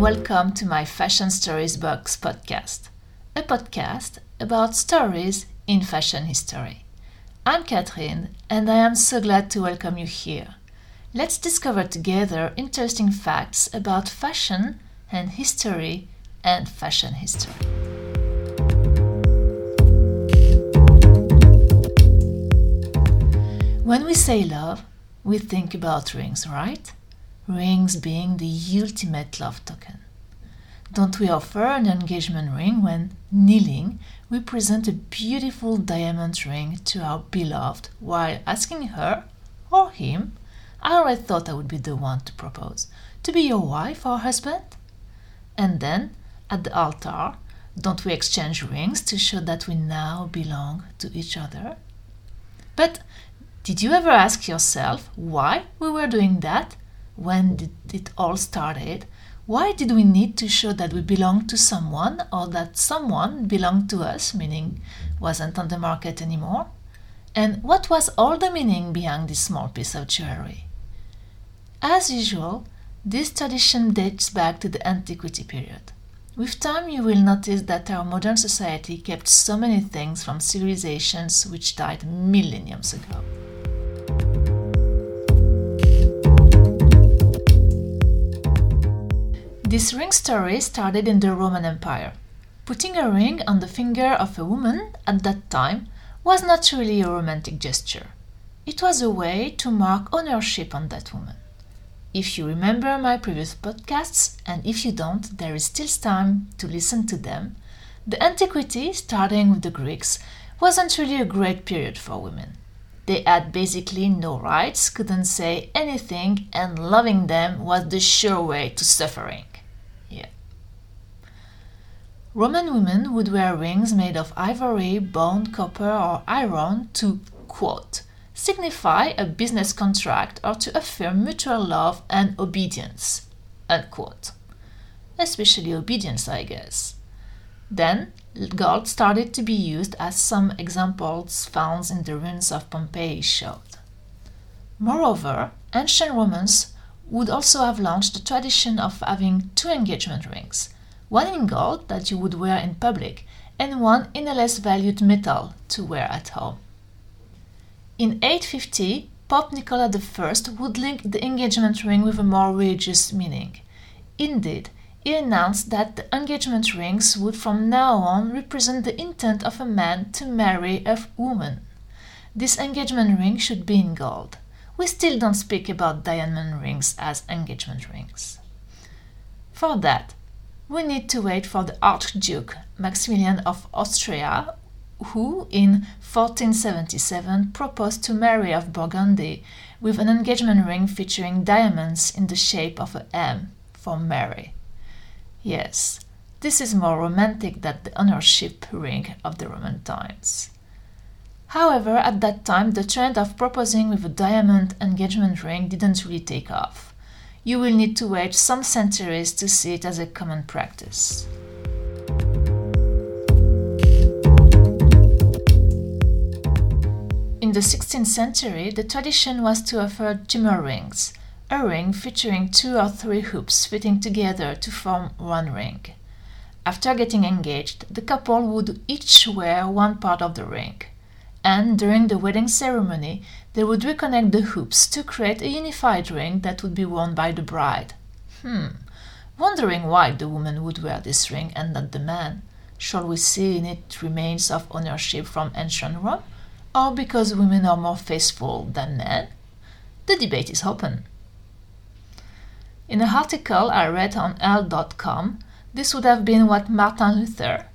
welcome to my Fashion Stories Box podcast, a podcast about stories in fashion history. I'm Catherine, and I am so glad to welcome you here. Let's discover together interesting facts about fashion and history and fashion history. When we say love, we think about rings, right? Rings being the ultimate love token. Don't we offer an engagement ring when, kneeling, we present a beautiful diamond ring to our beloved while asking her or him, I always thought I would be the one to propose, to be your wife or husband? And then, at the altar, don't we exchange rings to show that we now belong to each other? But did you ever ask yourself why we were doing that? When did it all started? Why did we need to show that we belonged to someone or that someone belonged to us, meaning wasn't on the market anymore? And what was all the meaning behind this small piece of jewelry? As usual, this tradition dates back to the antiquity period. With time, you will notice that our modern society kept so many things from civilizations which died millenniums ago. This ring story started in the Roman Empire. Putting a ring on the finger of a woman at that time was not really a romantic gesture. It was a way to mark ownership on that woman. If you remember my previous podcasts, and if you don't, there is still time to listen to them. The antiquity, starting with the Greeks, wasn't really a great period for women. They had basically no rights, couldn't say anything, and loving them was the sure way to suffering. Roman women would wear rings made of ivory, bone, copper, or iron to, quote, signify a business contract or to affirm mutual love and obedience, unquote. Especially obedience, I guess. Then, gold started to be used as some examples found in the ruins of Pompeii showed. Moreover, ancient Romans would also have launched the tradition of having two engagement rings one in gold that you would wear in public, and one in a less valued metal to wear at home. In 850, Pope Nicola I would link the engagement ring with a more religious meaning. Indeed, he announced that the engagement rings would from now on represent the intent of a man to marry a woman. This engagement ring should be in gold. We still don't speak about diamond rings as engagement rings. For that, we need to wait for the Archduke Maximilian of Austria, who in 1477 proposed to Mary of Burgundy with an engagement ring featuring diamonds in the shape of a M for Mary. Yes, this is more romantic than the ownership ring of the Roman times. However, at that time, the trend of proposing with a diamond engagement ring didn't really take off you will need to wait some centuries to see it as a common practice. In the 16th century, the tradition was to offer gimmel rings, a ring featuring two or three hoops fitting together to form one ring. After getting engaged, the couple would each wear one part of the ring and during the wedding ceremony, they would reconnect the hoops to create a unified ring that would be worn by the bride. Hmm, wondering why the woman would wear this ring and not the man. Shall we see in it remains of ownership from ancient Rome, or because women are more faithful than men? The debate is open. In an article I read on Elle.com, this would have been what Martin Luther,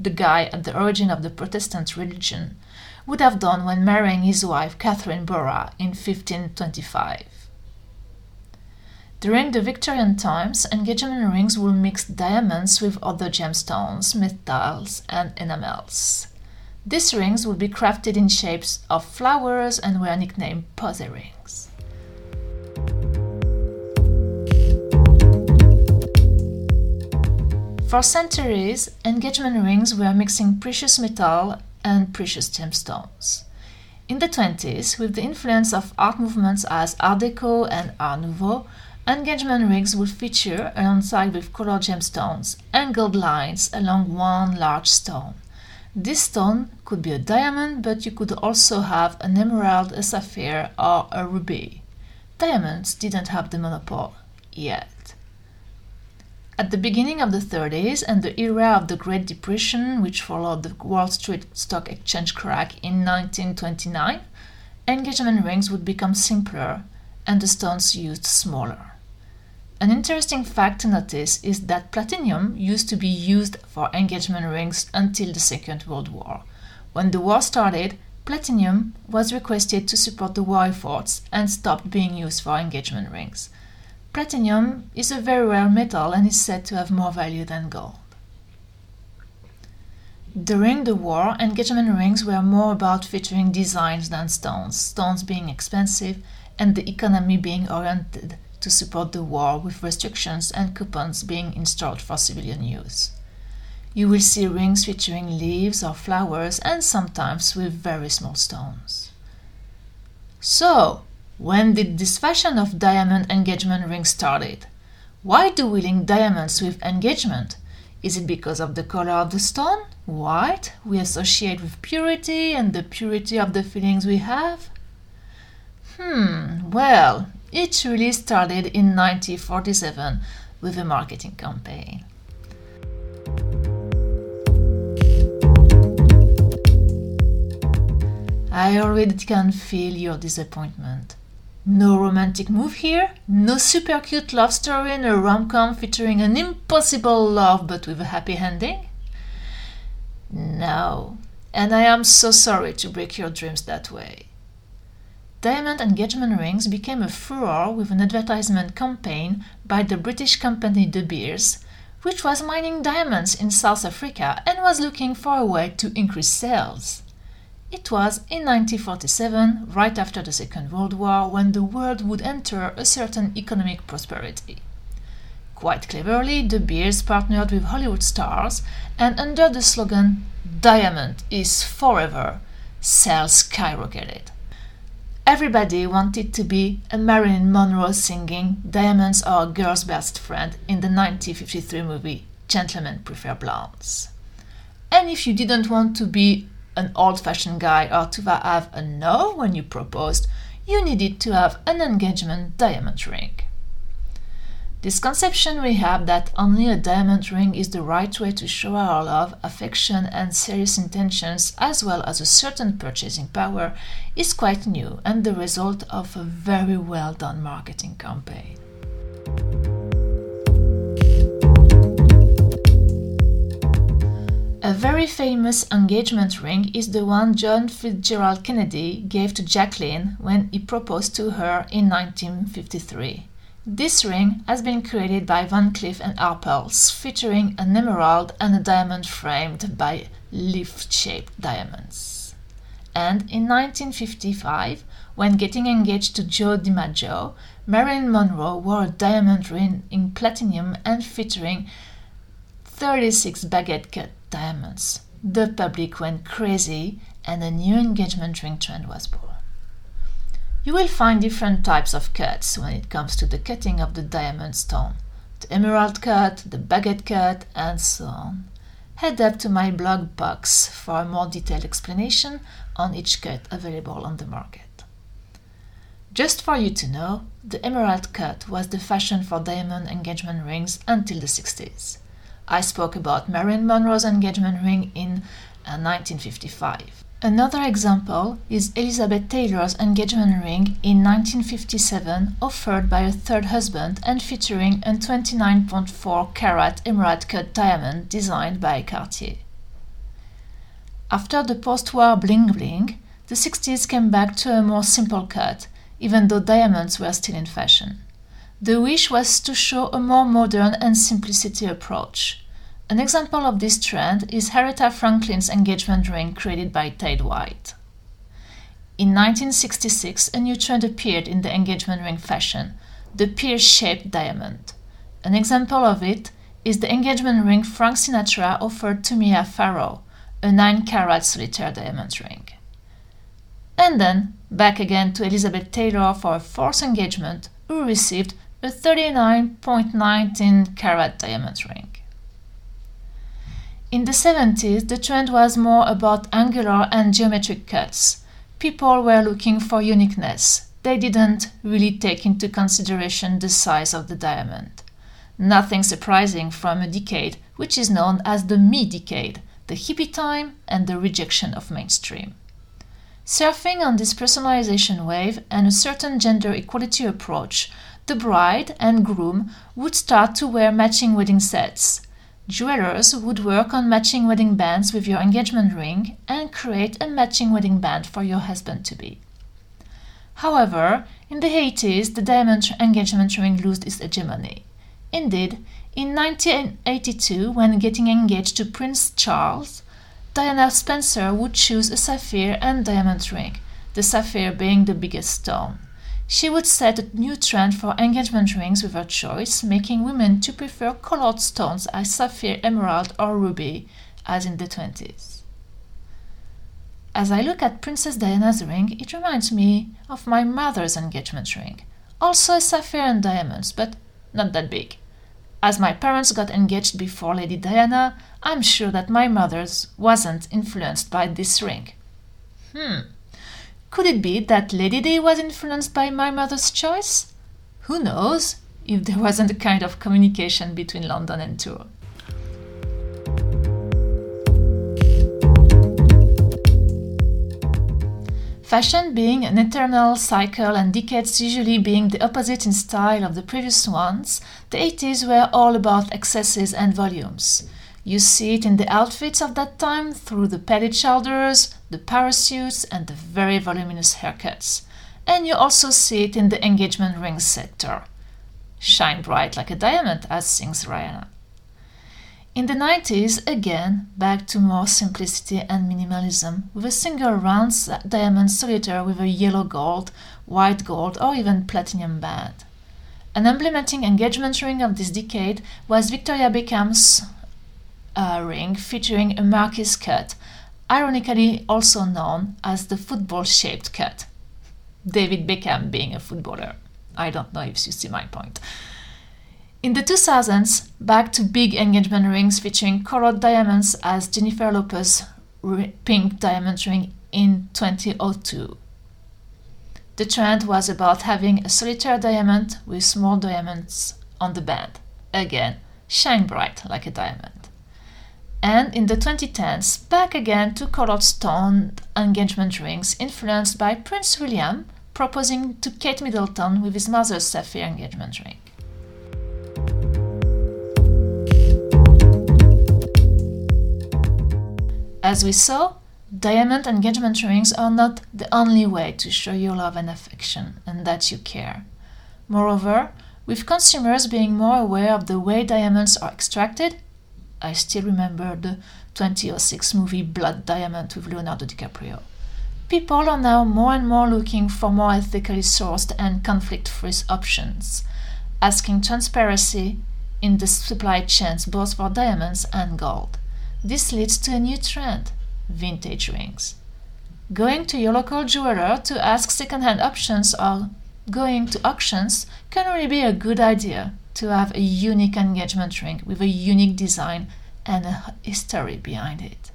the guy at the origin of the Protestant religion, would have done when marrying his wife Catherine Bora in 1525. During the Victorian times, engagement rings were mixed diamonds with other gemstones, metals, and enamels. These rings would be crafted in shapes of flowers and were nicknamed posy rings. For centuries, engagement rings were mixing precious metal and precious gemstones. In the 20s, with the influence of art movements as Art Deco and Art Nouveau, engagement rings would feature alongside with colored gemstones angled lines along one large stone. This stone could be a diamond, but you could also have an emerald, a sapphire, or a ruby. Diamonds didn't have the monopoly yet. At the beginning of the 30s and the era of the Great Depression, which followed the Wall Street Stock Exchange crack in 1929, engagement rings would become simpler and the stones used smaller. An interesting fact to notice is that platinum used to be used for engagement rings until the Second World War. When the war started, platinum was requested to support the war efforts and stopped being used for engagement rings. Platinum is a very rare metal and is said to have more value than gold. During the war, engagement rings were more about featuring designs than stones, stones being expensive and the economy being oriented to support the war with restrictions and coupons being installed for civilian use. You will see rings featuring leaves or flowers and sometimes with very small stones. So, when did this fashion of diamond engagement rings started? Why do we link diamonds with engagement? Is it because of the color of the stone, white, we associate with purity and the purity of the feelings we have? Hmm, well, it really started in 1947 with a marketing campaign. I already can feel your disappointment. No romantic move here? No super cute love story in a rom com featuring an impossible love but with a happy ending? No, and I am so sorry to break your dreams that way. Diamond engagement rings became a furor with an advertisement campaign by the British company De Beers, which was mining diamonds in South Africa and was looking for a way to increase sales. It was in 1947, right after the Second World War, when the world would enter a certain economic prosperity. Quite cleverly, De Beers partnered with Hollywood stars, and under the slogan Diamond is forever, sales skyrocketed. Everybody wanted to be a Marilyn Monroe singing Diamonds Are a Girl's Best Friend in the 1953 movie Gentlemen Prefer Blondes. And if you didn't want to be an old fashioned guy or to have a no when you proposed, you needed to have an engagement diamond ring. This conception we have that only a diamond ring is the right way to show our love, affection, and serious intentions, as well as a certain purchasing power, is quite new and the result of a very well done marketing campaign. A very famous engagement ring is the one John Fitzgerald Kennedy gave to Jacqueline when he proposed to her in 1953. This ring has been created by Van Cleef and Arpels, featuring an emerald and a diamond framed by leaf-shaped diamonds. And in 1955, when getting engaged to Joe DiMaggio, Marilyn Monroe wore a diamond ring in platinum and featuring 36 baguette cut diamonds. The public went crazy and a new engagement ring trend was born. You will find different types of cuts when it comes to the cutting of the diamond stone the emerald cut, the baguette cut, and so on. Head up to my blog box for a more detailed explanation on each cut available on the market. Just for you to know, the emerald cut was the fashion for diamond engagement rings until the 60s. I spoke about Marilyn Monroe's engagement ring in uh, 1955. Another example is Elizabeth Taylor's engagement ring in 1957, offered by a third husband and featuring a 29.4 carat emerald cut diamond designed by Cartier. After the post war bling bling, the 60s came back to a more simple cut, even though diamonds were still in fashion. The wish was to show a more modern and simplicity approach. An example of this trend is Aretha Franklin's engagement ring created by Tate White. In 1966, a new trend appeared in the engagement ring fashion the pear shaped diamond. An example of it is the engagement ring Frank Sinatra offered to Mia Farrow, a 9 carat solitaire diamond ring. And then, back again to Elizabeth Taylor for a fourth engagement, who received a 39.19 carat diamond ring. In the 70s, the trend was more about angular and geometric cuts. People were looking for uniqueness. They didn't really take into consideration the size of the diamond. Nothing surprising from a decade which is known as the me decade, the hippie time and the rejection of mainstream. Surfing on this personalization wave and a certain gender equality approach, the bride and groom would start to wear matching wedding sets. Jewelers would work on matching wedding bands with your engagement ring and create a matching wedding band for your husband to be. However, in the 80s, the diamond engagement ring lost its hegemony. Indeed, in 1982, when getting engaged to Prince Charles, Diana Spencer would choose a sapphire and diamond ring, the sapphire being the biggest stone. She would set a new trend for engagement rings with her choice, making women to prefer colored stones as sapphire, emerald, or ruby, as in the 20s. As I look at Princess Diana's ring, it reminds me of my mother's engagement ring, also a sapphire and diamonds, but not that big. As my parents got engaged before Lady Diana, I'm sure that my mother's wasn't influenced by this ring. Hmm. Could it be that Lady Day was influenced by my mother's choice? Who knows if there wasn't a kind of communication between London and Tours. Fashion being an eternal cycle and decades usually being the opposite in style of the previous ones, the 80s were all about excesses and volumes. You see it in the outfits of that time through the padded shoulders, the parachutes, and the very voluminous haircuts. And you also see it in the engagement ring sector. Shine bright like a diamond, as sings Rihanna. In the 90s, again, back to more simplicity and minimalism, with a single round diamond solitaire with a yellow gold, white gold, or even platinum band. An emblematic engagement ring of this decade was Victoria Beckham's uh, ring featuring a Marquise cut, ironically also known as the football shaped cut. David Beckham being a footballer. I don't know if you see my point. In the 2000s, back to big engagement rings featuring colored diamonds as Jennifer Lopez's pink diamond ring in 2002. The trend was about having a solitaire diamond with small diamonds on the band. Again, shine bright like a diamond and in the 2010s, back again to colored stone engagement rings influenced by Prince William proposing to Kate Middleton with his mother's sapphire engagement ring. As we saw, diamond engagement rings are not the only way to show your love and affection and that you care. Moreover, with consumers being more aware of the way diamonds are extracted, I still remember the 2006 movie Blood Diamond with Leonardo DiCaprio. People are now more and more looking for more ethically sourced and conflict free options, asking transparency in the supply chains both for diamonds and gold. This leads to a new trend vintage rings. Going to your local jeweler to ask second-hand options or going to auctions can really be a good idea to have a unique engagement ring with a unique design and a history behind it.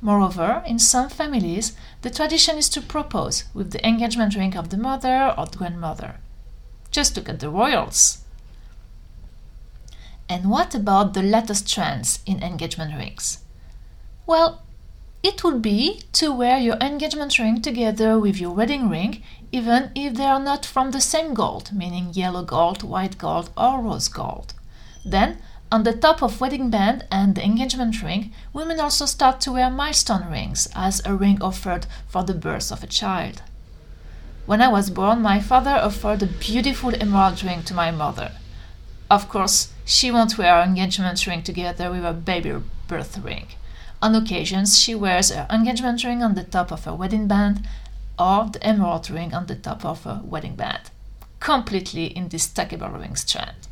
Moreover, in some families, the tradition is to propose with the engagement ring of the mother or the grandmother. Just look at the royals. And what about the latest trends in engagement rings? Well, it would be to wear your engagement ring together with your wedding ring, even if they are not from the same gold, meaning yellow gold, white gold, or rose gold. Then, on the top of wedding band and the engagement ring, women also start to wear milestone rings as a ring offered for the birth of a child. When I was born, my father offered a beautiful emerald ring to my mother. Of course, she won't wear engagement ring together with her baby birth ring. On occasions, she wears her engagement ring on the top of her wedding band or the emerald ring on the top of her wedding band. Completely in this stackable ring strand.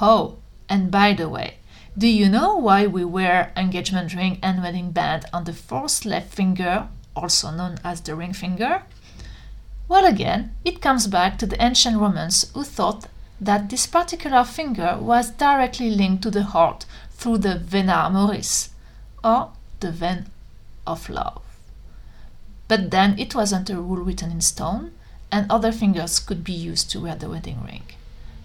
Oh, and by the way, do you know why we wear engagement ring and wedding band on the fourth left finger, also known as the ring finger? Well, again, it comes back to the ancient Romans who thought that this particular finger was directly linked to the heart through the vena amoris, or the vein of love. But then it wasn't a rule written in stone, and other fingers could be used to wear the wedding ring.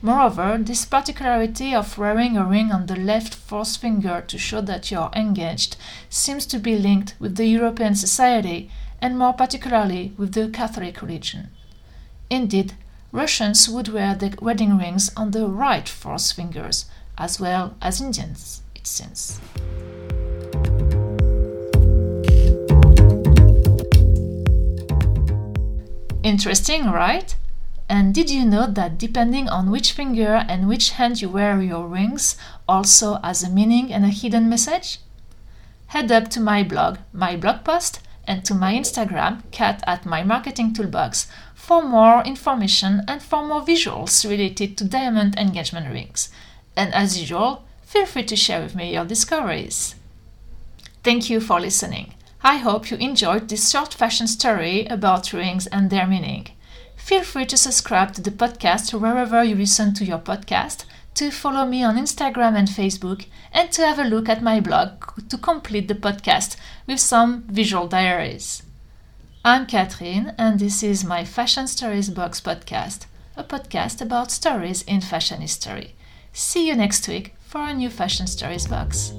Moreover, this particularity of wearing a ring on the left fourth finger to show that you are engaged seems to be linked with the European society and more particularly with the Catholic religion. Indeed, Russians would wear the wedding rings on the right fourth fingers, as well as Indians, it seems. Interesting, right? And did you know that depending on which finger and which hand you wear your rings also has a meaning and a hidden message? Head up to my blog, my blog post, and to my Instagram, cat at my marketing toolbox, for more information and for more visuals related to diamond engagement rings. And as usual, feel free to share with me your discoveries. Thank you for listening. I hope you enjoyed this short fashion story about rings and their meaning. Feel free to subscribe to the podcast wherever you listen to your podcast, to follow me on Instagram and Facebook, and to have a look at my blog to complete the podcast with some visual diaries. I'm Catherine, and this is my Fashion Stories Box podcast, a podcast about stories in fashion history. See you next week for a new Fashion Stories Box.